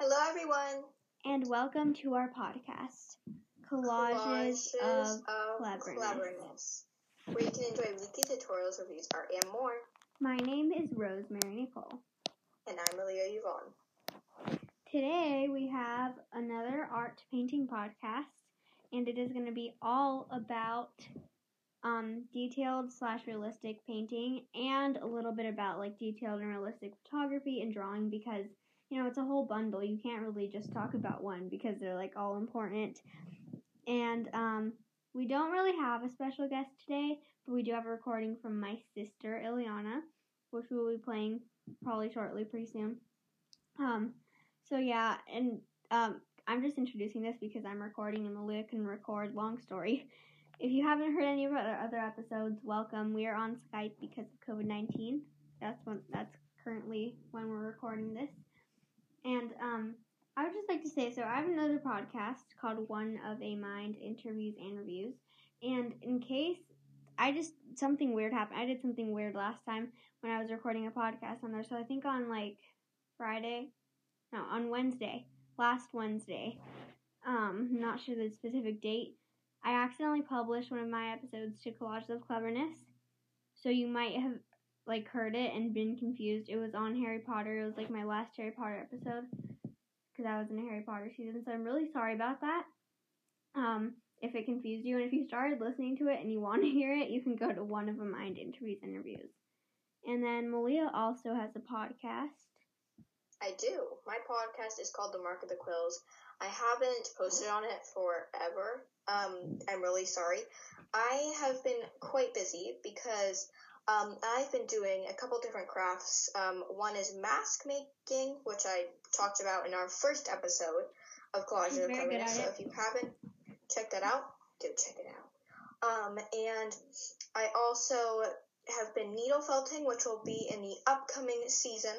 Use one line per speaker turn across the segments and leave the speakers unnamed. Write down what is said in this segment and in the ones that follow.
Hello, everyone.
And welcome to our podcast, Collages, of, Cleverness.
where you can enjoy weekly tutorials, reviews, art, and more.
My name is Rosemary Nicole.
And I'm Malia Yvonne.
Today we have another art painting podcast, and it is going to be all about um, detailed slash realistic painting and a little bit about like detailed and realistic photography and drawing because you know, it's a whole bundle. You can't really just talk about one because they're like all important. And um, we don't really have a special guest today, but we do have a recording from my sister Ileana, which we'll be playing probably shortly, pretty soon. Um, so yeah, and um, I'm just introducing this because I'm recording and Malia can record. Long story. If you haven't heard any of our other episodes, welcome. We are on Skype because of COVID nineteen. That's when that's currently when we're recording this. And um, I would just like to say so I have another podcast called One of a Mind Interviews and Reviews. And in case I just something weird happened, I did something weird last time when I was recording a podcast on there. So I think on like Friday, no, on Wednesday, last Wednesday, um, not sure the specific date, I accidentally published one of my episodes to Collages of Cleverness. So you might have like heard it and been confused. It was on Harry Potter. It was like my last Harry Potter episode because I was in a Harry Potter season. So I'm really sorry about that. Um, if it confused you and if you started listening to it and you want to hear it, you can go to one of a mind interviews interviews. And then Malia also has a podcast.
I do. My podcast is called The Mark of the Quills. I haven't posted on it forever. Um, I'm really sorry. I have been quite busy because um, I've been doing a couple different crafts. Um, one is mask making, which I talked about in our first episode of Collages of Cleverness. So if you haven't checked that out, go check it out. Um, and I also have been needle felting, which will be in the upcoming season.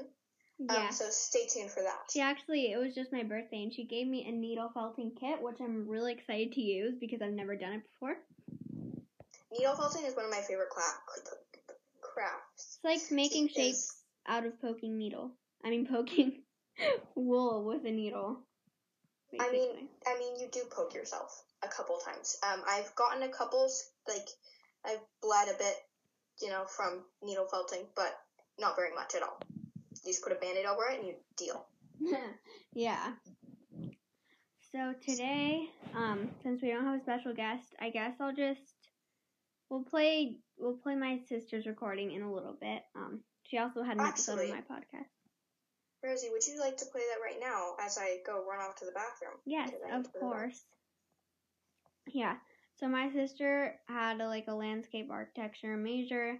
Um, yeah. so stay tuned for that.
She actually, it was just my birthday, and she gave me a needle felting kit, which I'm really excited to use because I've never done it before.
Needle felting is one of my favorite cla- crafts.
It's like making shapes out of poking needle. I mean, poking wool with a needle.
Basically. I mean, I mean, you do poke yourself a couple times. Um, I've gotten a couple, like, I've bled a bit, you know, from needle felting, but not very much at all. You just put a band-aid over it and you deal.
yeah. So today, um, since we don't have a special guest, I guess I'll just we'll play we'll play my sister's recording in a little bit. Um, she also had an Actually, episode of my podcast.
Rosie, would you like to play that right now as I go run off to the bathroom?
Yes, of course. Yeah. So my sister had a, like a landscape architecture major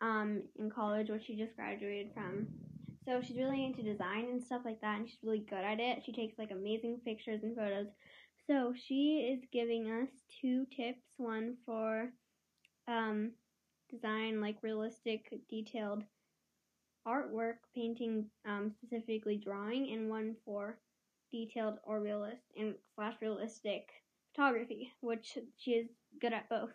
um, in college, which she just graduated from. So she's really into design and stuff like that, and she's really good at it. She takes like amazing pictures and photos. So she is giving us two tips. One for um, design like realistic, detailed artwork, painting, um, specifically drawing, and one for detailed or realist and slash realistic photography, which she is good at both.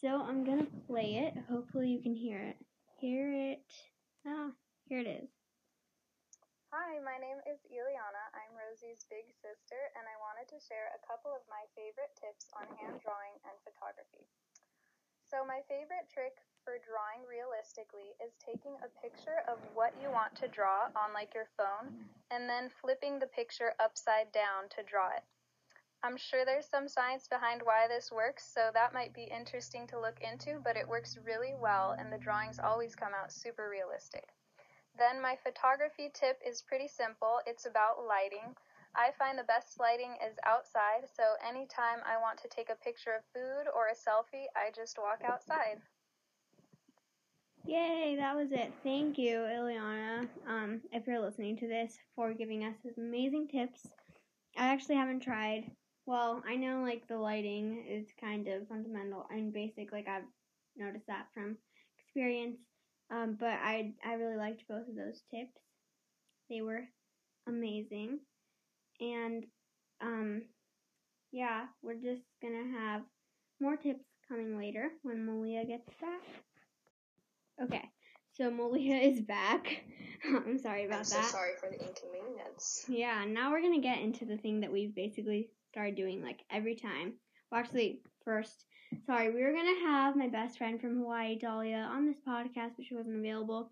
So I'm gonna play it. Hopefully you can hear it. Hear it. Ah, here it is.
Hi, my name is Ileana. I'm Rosie's big sister, and I wanted to share a couple of my favorite tips on hand drawing and photography. So my favorite trick for drawing realistically is taking a picture of what you want to draw on like your phone and then flipping the picture upside down to draw it. I'm sure there's some science behind why this works, so that might be interesting to look into, but it works really well and the drawings always come out super realistic. Then my photography tip is pretty simple. It's about lighting. I find the best lighting is outside, so anytime I want to take a picture of food or a selfie, I just walk outside.
Yay, that was it. Thank you, Ileana, um, if you're listening to this, for giving us these amazing tips. I actually haven't tried. Well, I know like the lighting is kind of fundamental and basic, like I've noticed that from experience. Um, but I I really liked both of those tips. They were amazing. And um, yeah, we're just gonna have more tips coming later when Malia gets back. Okay, So Malia is back. I'm sorry about
I'm so
that.
sorry for the inconvenience.
Yeah, now we're gonna get into the thing that we've basically started doing like every time. Well, actually, first, sorry, we were gonna have my best friend from Hawaii, Dahlia, on this podcast, but she wasn't available.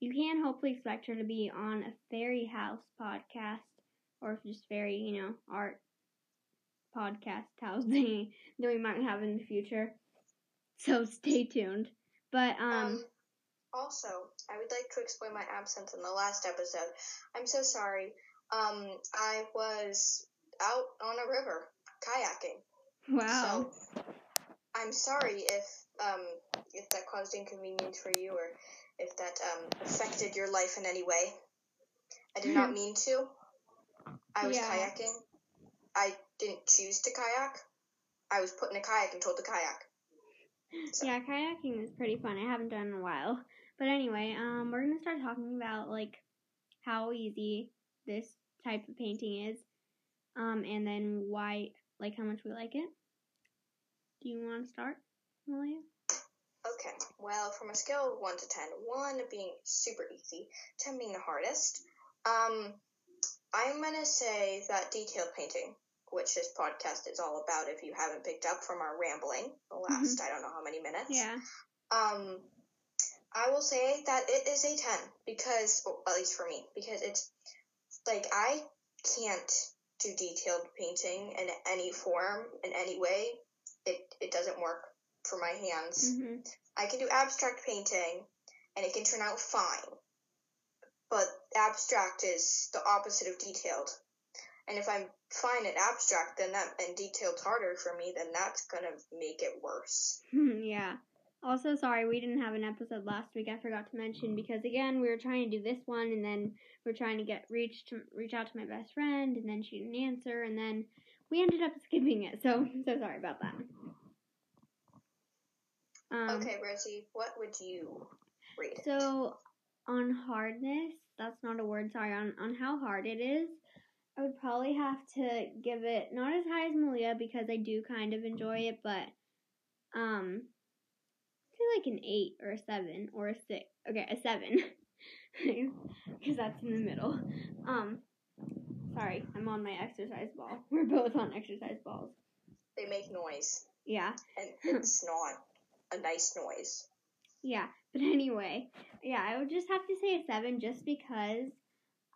You can hopefully expect her to be on a Fairy House podcast, or just very, you know, art podcast house thingy that we might have in the future. So stay tuned. But um,
Um, also, I would like to explain my absence in the last episode. I'm so sorry. Um, I was out on a river kayaking.
wow.
So I'm sorry if um if that caused inconvenience for you or if that um affected your life in any way. I did not mean to. I was
Yeah.
kayaking. I didn't choose to kayak. I was put in a kayak and told to kayak. So-
Yeah, kayaking is pretty fun. I haven't done it in a while. But anyway, um, we're gonna start talking about like how easy this type of painting is, um, and then why, like, how much we like it. Do you want to start, Malia?
Okay, well, from a scale of 1 to ten, one being super easy, 10 being the hardest, um, I'm going to say that detailed painting, which this podcast is all about if you haven't picked up from our rambling the last, I don't know how many minutes.
Yeah.
Um, I will say that it is a 10 because, well, at least for me, because it's like I can't do detailed painting in any form, in any way. It, it doesn't work for my hands.
hmm
I can do abstract painting and it can turn out fine. But abstract is the opposite of detailed. And if I'm fine at abstract then that and detailed's harder for me, then that's gonna make it worse.
yeah. Also, sorry we didn't have an episode last week. I forgot to mention because again we were trying to do this one, and then we are trying to get reach to reach out to my best friend, and then she didn't answer, and then we ended up skipping it. So so sorry about that. Um,
okay, Rosie, what would you rate?
So on hardness, that's not a word. Sorry, on on how hard it is, I would probably have to give it not as high as Malia because I do kind of enjoy it, but um, say like an eight or a seven or a six. Okay, a seven, because that's in the middle. Um, sorry, I'm on my exercise ball. We're both on exercise balls.
They make noise.
Yeah.
And it's not a nice noise.
Yeah, but anyway, yeah, I would just have to say a seven just because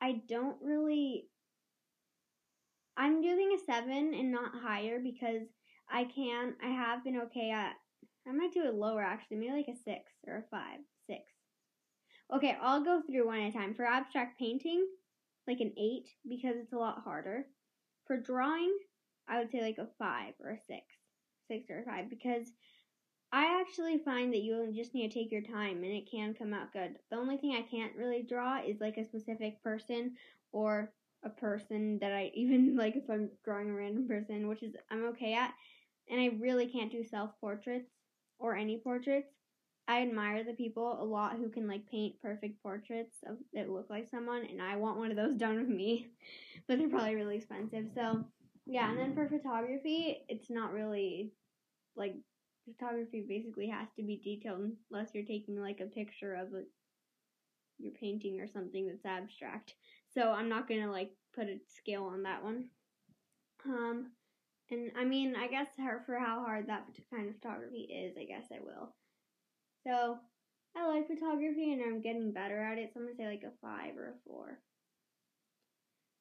I don't really. I'm doing a seven and not higher because I can. I have been okay at. I might do it lower actually, maybe like a six or a five, six. Okay, I'll go through one at a time. For abstract painting, like an eight because it's a lot harder. For drawing, I would say like a five or a six, six or a five because I actually find that you just need to take your time and it can come out good. The only thing I can't really draw is like a specific person or a person that I even like if I'm drawing a random person, which is I'm okay at. And I really can't do self portraits or any portraits. I admire the people a lot who can like paint perfect portraits of that look like someone and I want one of those done with me. But they're probably really expensive. So yeah, and then for photography, it's not really like photography basically has to be detailed unless you're taking like a picture of a your painting or something that's abstract. So I'm not gonna like put a scale on that one. Um, and I mean, I guess for how hard that kind of photography is, I guess I will. So I like photography and I'm getting better at it. So I'm gonna say like a five or a four.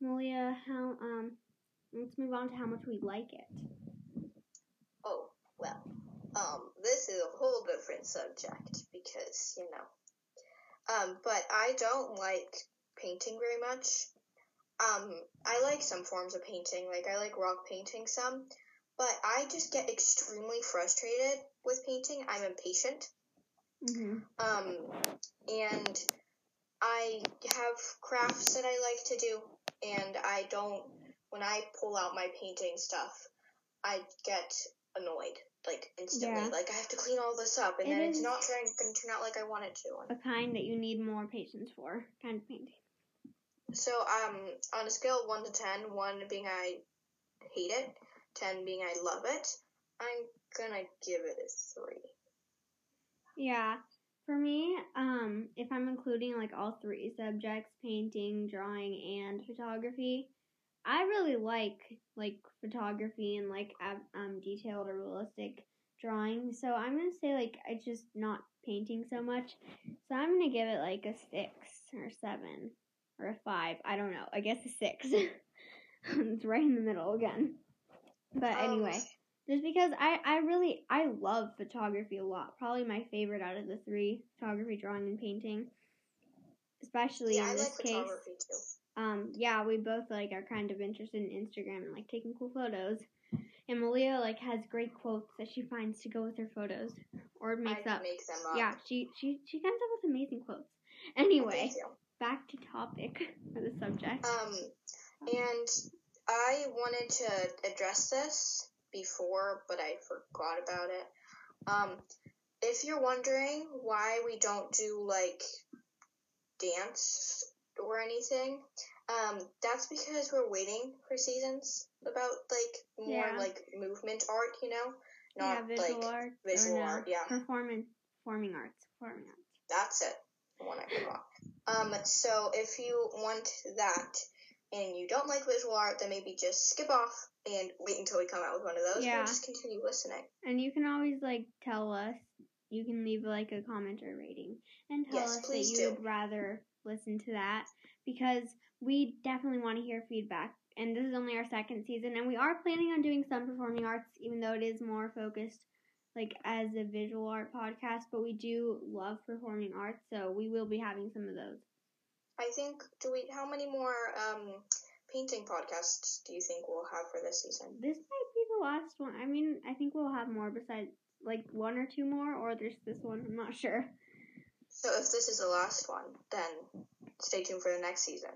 Malia, how um, let's move on to how much we like it.
Oh, well, um, this is a whole different subject because, you know. Um, but I don't like painting very much. Um, I like some forms of painting, like I like rock painting some, but I just get extremely frustrated with painting. I'm impatient.
Mm-hmm.
Um, and I have crafts that I like to do, and I don't, when I pull out my painting stuff, I get annoyed, like, instantly.
Yeah.
Like, I have to clean all this up, and
It
then it's not trying, gonna turn out like I want it to.
A kind that you need more patience for, kind of painting.
So, um, on a scale of 1 to 10, 1 being I hate it, 10 being I love it, I'm gonna give it a 3.
Yeah. For me, um, if I'm including like all three subjects, painting, drawing, and photography, I really like like photography and like um detailed or realistic drawing. So I'm gonna say like I just not painting so much. So I'm gonna give it like a six or seven or a five. I don't know. I guess a six. it's right in the middle again. But
Um,
anyway, just because I I really I love photography a lot. Probably my favorite out of the three: photography, drawing, and painting. Especially
yeah,
in
I
this
like
case. Um, yeah, we both like are kind of interested in Instagram and like taking cool photos. And Malia like has great quotes that she finds to go with her photos or makes up.
make them up.
Yeah, she she she comes up with amazing quotes. Anyway, back to topic for the subject.
Um, and I wanted to address this before, but I forgot about it. Um, if you're wondering why we don't do like dance or anything, um, that's because we're waiting for seasons about like more
Yeah.
like movement art, you know,
yeah,
not
visual
like
arts
visual
no,
art, yeah.
performance, performing arts, performing arts.
That's it. The one I forgot. Um, so if you want that and you don't like visual art, then maybe just skip off and wait until we come out with one of those.
Yeah.
Or just continue listening.
And you can always like tell us. You can leave like a comment or rating and tell
Yes,
us that you
do.
would rather listen to that because we definitely want to hear feedback. And this is only our second season, and we are planning on doing some performing arts, even though it is more focused like as a visual art podcast. But we do love performing arts, so we will be having some of those.
I think. Do we? How many more um painting podcasts do you think we'll have for this season?
This might be the last one. I mean, I think we'll have more besides like one or two more, or there's this one. I'm not sure.
So if this is the last one, then stay tuned for the next season.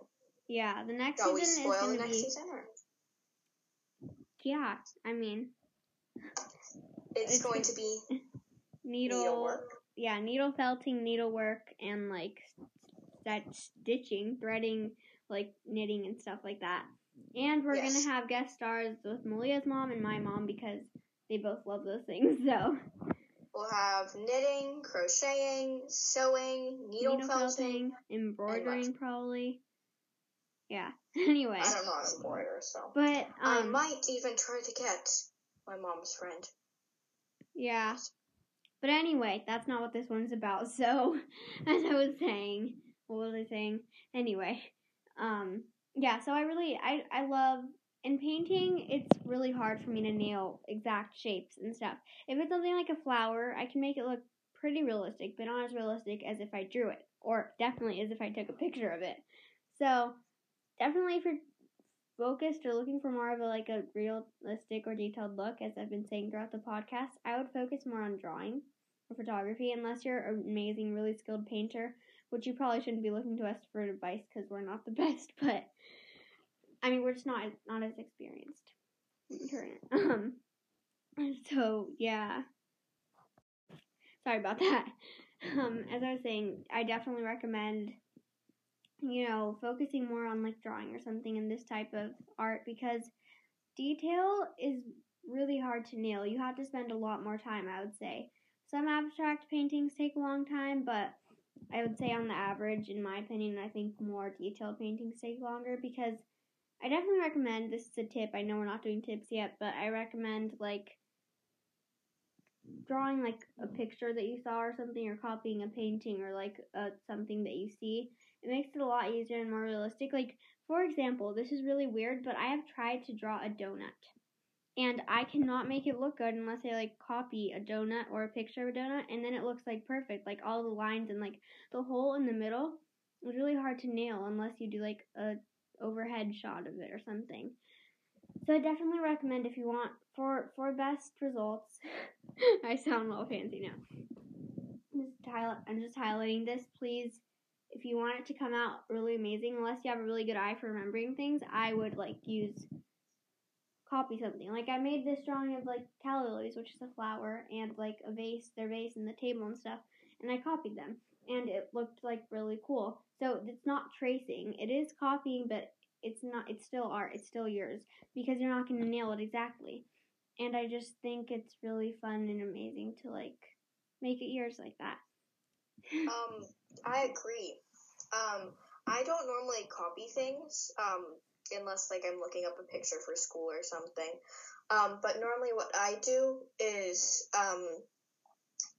Yeah, the next
Shall we
season is
spoil
going
the next
be.
season? Or?
Yeah, I mean,
It's,
It's-
going to be
needle.
needlework.
Yeah, needle felting, needlework, and like that stitching, threading, like knitting and stuff like that. And we're
Yes.
gonna have guest stars with Malia's mom and my mom because they both love those things. So
We'll have knitting, crocheting, sewing, needle,
needle
felting.
felting, embroidering, probably. Yeah. Anyway,
I don't know how to embroider, so
but
I
um,
might even try to get my mom's friend.
Yeah. But anyway, that's not what this one's about. So, as I was saying, what was I saying? Anyway, um, yeah. So I really, I, I love in painting. It's really hard for me to nail exact shapes and stuff. If it's something like a flower, I can make it look pretty realistic, but not as realistic as if I drew it, or definitely as if I took a picture of it. So, definitely if you're focused or looking for more of a like a realistic or detailed look, as I've been saying throughout the podcast, I would focus more on drawing or photography, unless you're an amazing, really skilled painter, which you probably shouldn't be looking to us for advice because we're not the best. But I mean, we're just not not as experienced. Um. So yeah. Sorry about that. Um, as I was saying, I definitely recommend you know, focusing more on like drawing or something in this type of art because detail is really hard to nail. You have to spend a lot more time, I would say. Some abstract paintings take a long time, but I would say on the average, in my opinion, I think more detailed paintings take longer because I definitely recommend this is a tip. I know we're not doing tips yet, but I recommend like drawing like a picture that you saw or something or copying a painting or like uh, something that you see it makes it a lot easier and more realistic. Like, for example, this is really weird, but I have tried to draw a donut. And I cannot make it look good unless I like copy a donut or a picture of a donut and then it looks like perfect. Like all the lines and like the hole in the middle is really hard to nail unless you do like a overhead shot of it or something. So I definitely recommend if you want for for best results. I sound all fancy now. Just, highlight, I'm just highlighting this. Please if you want it to come out really amazing, unless you have a really good eye for remembering things, I would like use copy something. Like I made this drawing of like calla lilies, which is a flower, and like a vase, their vase, and the table and stuff, and I copied them, and it looked like really cool. So it's not tracing; it is copying, but it's not. It's still art. It's still yours because you're not going to nail it exactly. And I just think it's really fun and amazing to like make it yours like that.
Um, I agree. Um, I don't normally copy things, um, unless like I'm looking up a picture for school or something. Um, but normally what I do is, um,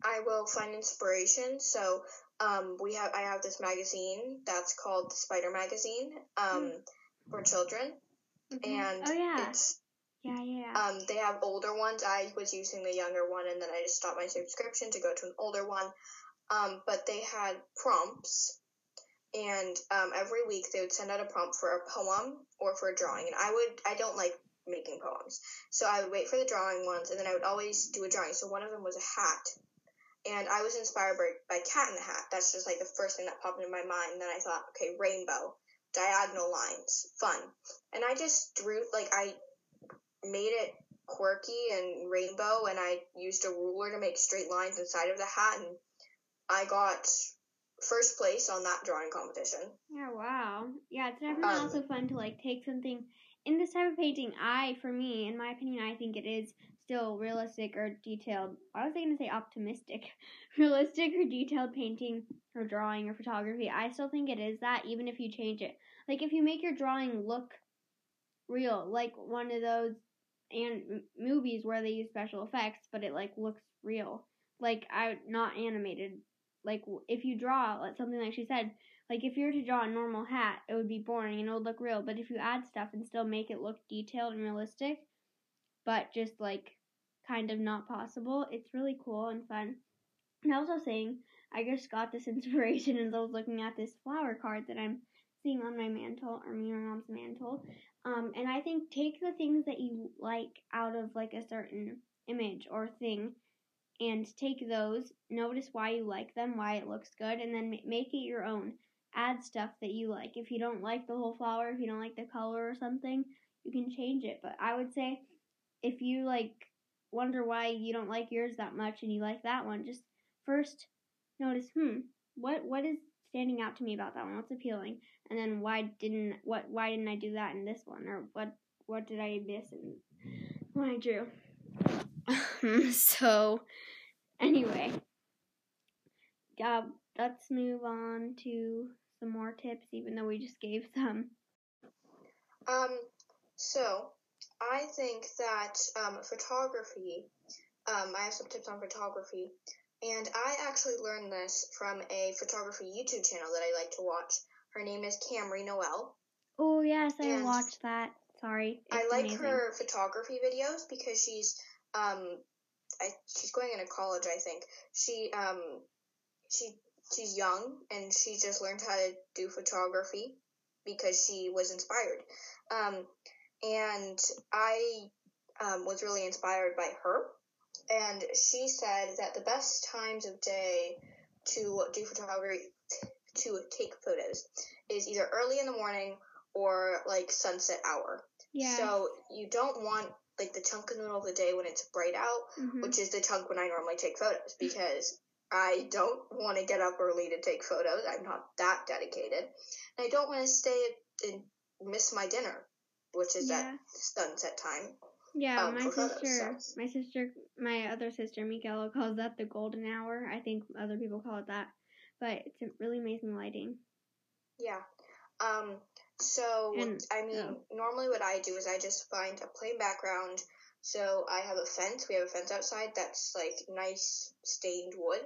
I will find inspiration. So, um, we have, I have this magazine that's called the Spider Magazine, um, for children.
Mhm.
And
oh yeah,
it's,
yeah, yeah.
um, they have older ones. I was using the younger one and then I just stopped my subscription to go to an older one. Um, but they had prompts and um, every week they would send out a prompt for a poem or for a drawing. And I would, I don't like making poems, so I would wait for the drawing ones, and then I would always do a drawing. So one of them was a hat, and I was inspired by, by Cat in the Hat. That's just like the first thing that popped into my mind. And then I thought, okay, rainbow, diagonal lines, fun, and I just drew like I made it quirky and rainbow, and I used a ruler to make straight lines inside of the hat, and I got first place on that drawing competition.
Yeah, wow. Yeah, it's definitely
Um,
also fun to like take something in this type of painting. I, for me, in my opinion, I think it is still realistic or detailed. I was going to say optimistic, realistic or detailed painting or drawing or photography. I still think it is that, even if you change it. Like if you make your drawing look real, like one of those and movies where they use special effects, but it like looks real. Like I not animated. Like if you draw like something like she said, like if you were to draw a normal hat, it would be boring and it would look real. But if you add stuff and still make it look detailed and realistic, but just like kind of not possible, it's really cool and fun. And I was also saying, I just got this inspiration as I was looking at this flower card that I'm seeing on my mantle or my mom's mantle. Um, and I think take the things that you like out of like a certain image or thing and take those, notice why you like them, why it looks good, and then make it your own. Add stuff that you like. If you don't like the whole flower, if you don't like the color or something, you can change it. But I would say if you like wonder why you don't like yours that much and you like that one, just first notice, hmm, what what is standing out to me about that one? What's appealing? And then why didn't what why didn't I do that in this one? Or what what did I miss in when I drew? so anyway, yeah, let's move on to some more tips, even though we just gave some.
Um, so I think that um, photography. Um, I have some tips on photography, and I actually learned this from a photography YouTube channel that I like to watch. Her name is Kamri Noel.
Oh yes, I
And
watched that. Sorry,
I like
amazing.
her photography videos because she's um, I, she's going into college. I think she um, she she's young and she just learned how to do photography because she was inspired. Um, and I um, was really inspired by her. And she said that the best times of day to do photography, to take photos, is either early in the morning or like sunset hour.
Yeah.
So you don't want like the chunk in the middle of the day when it's bright out,
mhm.
which is the chunk when I normally take photos because I don't want to get up early to take photos. I'm not that dedicated. And I don't want to stay and miss my dinner, which is
Yeah.
at sunset time.
Yeah,
um,
my sister, my sister, my other sister, Michaela, calls that the golden hour. I think other people call it that, but it's a really amazing lighting.
Yeah. Um, so,
And-
I mean,
oh.
normally what I do is I just find a plain background. So I have a fence. We have a fence outside that's like nice stained wood.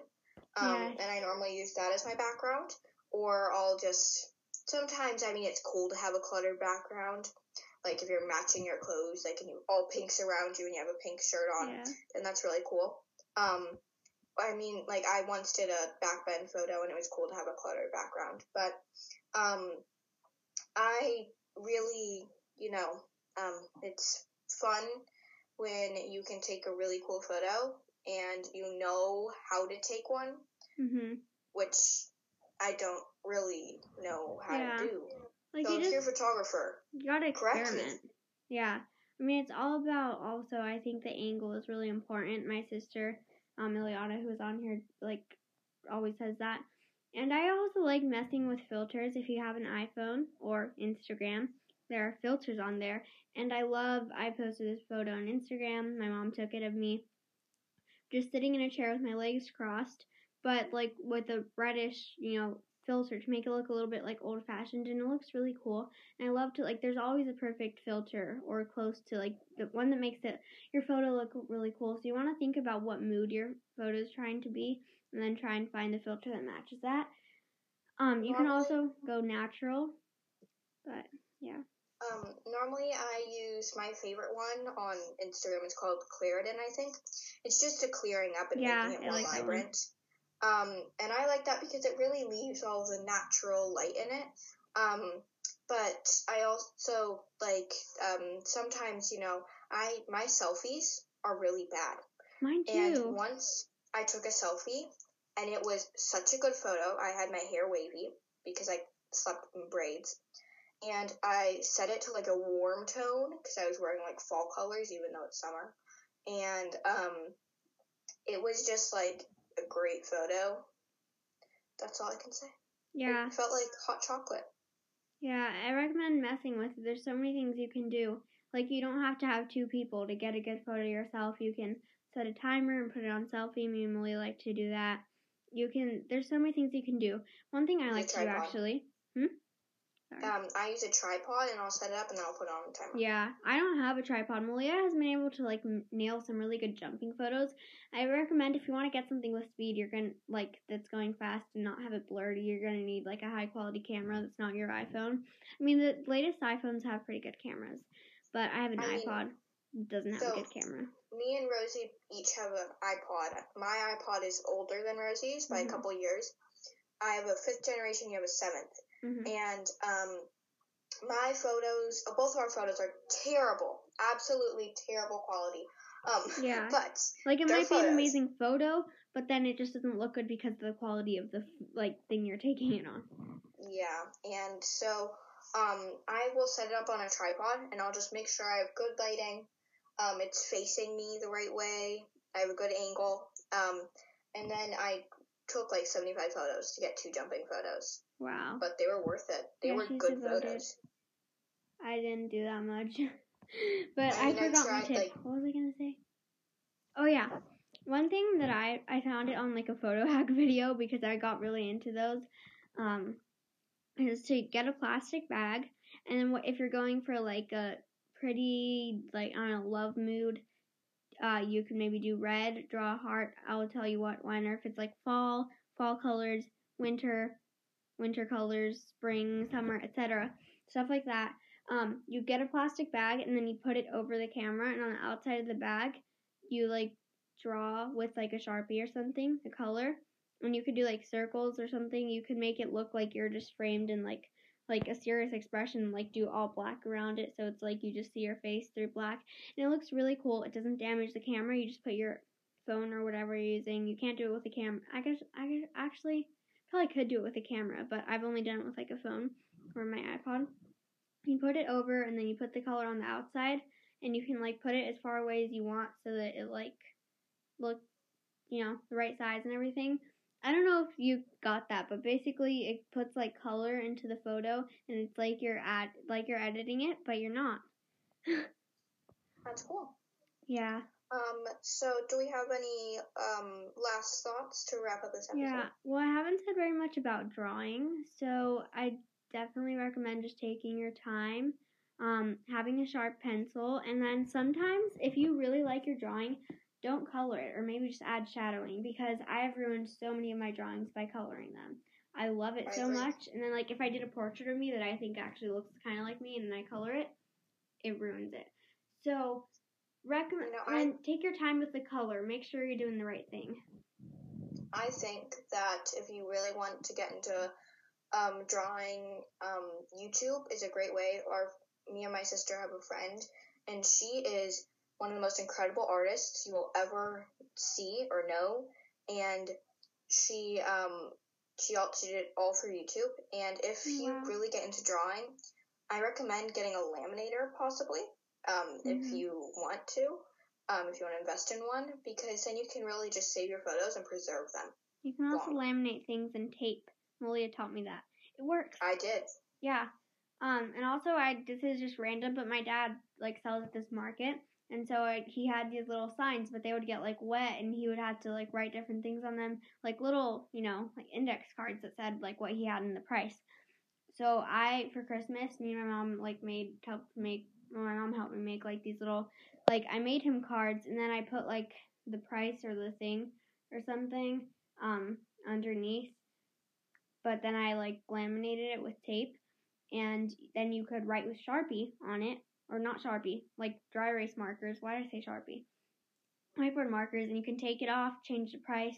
Um,
Yes.
and I normally use that as my background. Or I'll just, sometimes, I mean, it's cool to have a cluttered background. Like if you're matching your clothes, like and you all pinks around you and you have a pink shirt on,
Yeah.
and that's really cool. Um, I mean, like I once did a backbend photo and it was cool to have a cluttered background, but um, I really, you know, um, it's fun when you can take a really cool photo and you know how to take one,
Mhm.
which I don't really know how
Yeah.
to do.
Like
so
you
if you're a
just
photographer,
you gotta experiment. Yeah. I mean, it's all about also. I think the angle is really important. My sister, um, Ileana, who was on here, like always says that. And I also like messing with filters. If you have an iPhone or Instagram, there are filters on there. And I love. I posted this photo on Instagram. My mom took it of me, just sitting in a chair with my legs crossed, but like with a reddish, you know, filter to make it look a little bit like old fashioned and it looks really cool. And I love to like there's always a perfect filter or close to like the one that makes it your photo look really cool. So you want to think about what mood your photo is trying to be and then try and find the filter that matches that. Um you can also go natural. But yeah.
Um, normally I use my favorite one on Instagram. It's called Claritin, I think. It's just a clearing up and
Yeah,
making it more
like
vibrant. Um, and I like that because it really leaves all the natural light in it. Um, but I also like um, sometimes you know I my selfies are really bad.
Mine
And once I took a selfie, and it was such a good photo. I had my hair wavy because I slept in braids, and I set it to like a warm tone because I was wearing like fall colors, even though it's summer. And um, it was just like a great photo. That's all I can say.
Yeah.
It felt like hot chocolate.
Yeah, I recommend messing with it. There's so many things you can do. Like you don't have to have two people to get a good photo yourself. You can set a timer and put it on selfie. Me and Millie like to do that. You can. There's so many things you can do. One thing I like to do actually. Hmm.
Um, I use a tripod and I'll set it up and then I'll put it on the timer.
Yeah, I don't have a tripod. Malia has been able to like m- nail some really good jumping photos. I recommend if you want to get something with speed, you're gonna like that's going fast and not have it blurry. You're gonna need like a high quality camera that's not your iPhone. I mean, the latest iPhones have pretty good cameras, but I have an
I
iPod that doesn't have
so-
a good camera.
Me and Rosie each have an iPod. My iPod is older than Rosie's by
Mhm.
a couple years. I have a fifth generation. You have a seventh.
Hmm
and um, my photos, uh, both of our photos are terrible, absolutely terrible quality. Um,
Yeah.
but
Like it might be an amazing photo, but then it just doesn't look good because of the quality of the like thing you're taking it on.
yeah, and so um, I will set it up on a tripod, and I'll just make sure I have good lighting. Um, it's facing me the right way. I have a good angle. Um, and then I took like 75 photos to get two jumping photos,
Wow.
but they were worth it. They
Yeah,
were good
devoted.
photos.
I didn't do that much. but
I
I,
mean, I
forgot my
tried,
tip.
like-
what was I gonna say? Oh yeah. One thing that I I found it on like a photo hack video because I got really into those. Um is to get a plastic bag and then what if you're going for like a pretty like I don't know, love mood, uh you can maybe do red, draw a heart. I will tell you what one or if it's like fall, fall colors, winter, winter colors, spring, summer, etc. Stuff like that. Um, you get a plastic bag and then you put it over the camera, and on the outside of the bag, you like draw with like a sharpie or something, a color, and you could do like circles or something. You could make it look like you're just framed in like like a serious expression, like do all black around it, so it's like you just see your face through black, and it looks really cool. It doesn't damage the camera. You just put your phone or whatever you're using. You can't do it with a camera. I guess I guess actually probably could do it with a camera, but I've only done it with like a phone or my iPod. You put it over and then you put the color on the outside and you can like put it as far away as you want so that it like look you know, the right size and everything. I don't know if you got that, but basically it puts like color into the photo and it's like you're at like you're editing it, but you're not.
That's cool.
Yeah.
Um, so do we have any um last thoughts to wrap up this episode?
Yeah. Well, I haven't said very much about drawing, so I definitely recommend just taking your time, um, having a sharp pencil, and then sometimes if you really like your drawing, don't color it, or maybe just add shadowing because I have ruined so many of my drawings by coloring them. I love it
I
so
agree.
much, and then like if I did a portrait of me that I think actually looks kind of like me, and then I color it, it ruins it. So. Recommend
You know, I-
take your time with the color. Make sure you're doing the right thing.
I think that if you really want to get into um, drawing, um, YouTube is a great way. Or me and my sister have a friend, and she is one of the most incredible artists you will ever see or know. And she um, she all she did it all through YouTube. And if you really get into drawing, I recommend getting a laminator possibly. Um, if
Mhm.
you want to. Um, if you want to invest in one, because then you can really just save your photos and preserve them.
You can also
Wow.
laminate things and tape. Malia taught me that. It works.
I did.
Yeah. Um, and also I this is just random, but my dad like sells at this market And so it, he had these little signs, but they would get like wet, and he would have to like write different things on them, like little, you know, like index cards that said like what he had in the price. So I, for Christmas, me and my mom like made helped make. My mom helped me make like these little, like I made him cards, and then I put like the price or the thing or something um underneath. But then I like laminated it with tape, and then you could write with Sharpie on it, or not Sharpie, like dry erase markers. Why did I say Sharpie? Whiteboard markers, and you can take it off, change the price,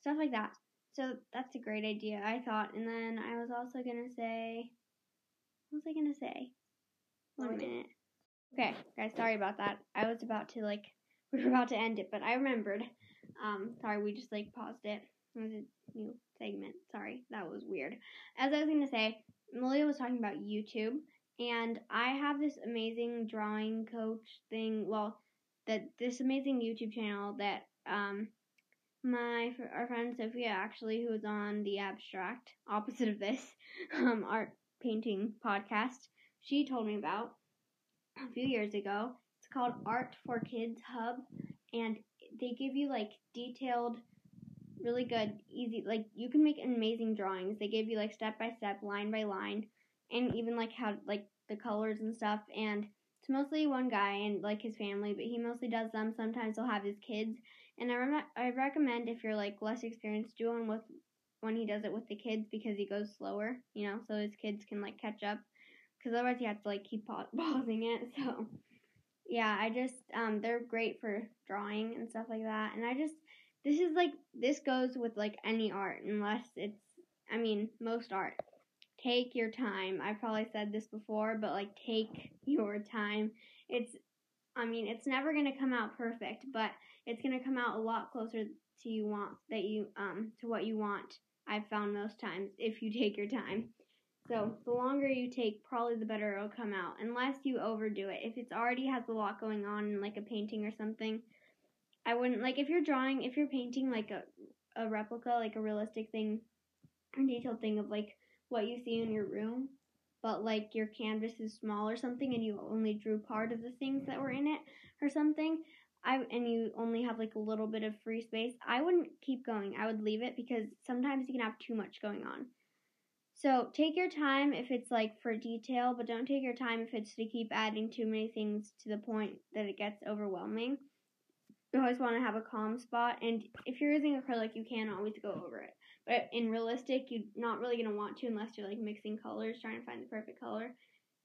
stuff like that. So that's a great idea, I thought. And then I was also gonna say, what was I gonna say? One minute. Okay, guys, sorry about that. I was about to like, we were about to end it, but I remembered. Um, sorry, we just like paused it. It was a new segment. Sorry, that was weird. As I was gonna say, Malia was talking about YouTube, and I have this amazing drawing coach thing. Well, that this amazing YouTube channel that um my our friend Sophia actually, who was on the abstract opposite of this um art painting podcast, she told me about a few years ago. It's called Art for Kids Hub, and they give you like detailed really good, easy. Like you can make amazing drawings. They give you like step by step, line by line, and even like how like the colors and stuff. And it's mostly one guy and like his family, but he mostly does them. Sometimes he'll have his kids. And I rem- I recommend if you're like less experienced, do one with when he does it with the kids because he goes slower, you know, so his kids can like catch up. Because otherwise, you have to like keep pa- pausing it. So yeah, I just um they're great for drawing and stuff like that. And I just this is like this goes with like any art unless it's I mean most art. Take your time. I probably said this before, but like take your time. It's I mean, it's never going to come out perfect, but it's going to come out a lot closer to you want that you um to what you want. I've found most times if you take your time. So the longer you take, probably the better it'll come out, unless you overdo it. If it's already has a lot going on in like a painting or something, I wouldn't like if you're drawing, if you're painting like a a replica, like a realistic thing, a detailed thing of like what you see in your room, but like your canvas is small or something, and you only drew part of the things that were in it or something. I and you only have like a little bit of free space. I wouldn't keep going. I would leave it because sometimes you can have too much going on. So take your time if it's like for detail, but don't take your time if it's to keep adding too many things to the point that it gets overwhelming you always want to have a calm spot. And if you're using acrylic, you can always go over it. But in realistic, you're not really going to want to unless you're like mixing colors, trying to find the perfect color.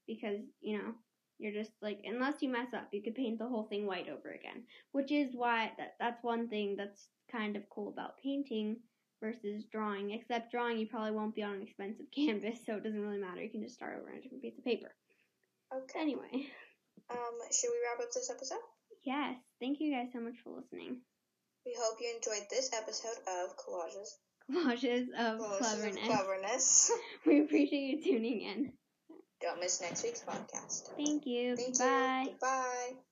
Because, you know, you're just like, unless you mess up, you could paint the whole thing white over again. Which is why that, that's one thing that's kind of cool about painting versus drawing. Except drawing, you probably won't be on an expensive canvas, so it doesn't really matter. You can just start over on a different piece of paper.
Okay.
Anyway.
Um, should we wrap up this episode?
Yes. Thank you guys so much for listening.
We hope you enjoyed this episode of Collages.
Collages of
Collages
cleverness.
Of cleverness.
We appreciate you tuning in.
Don't miss next week's podcast.
Thank you.
Thank
Bye.
you. Goodbye.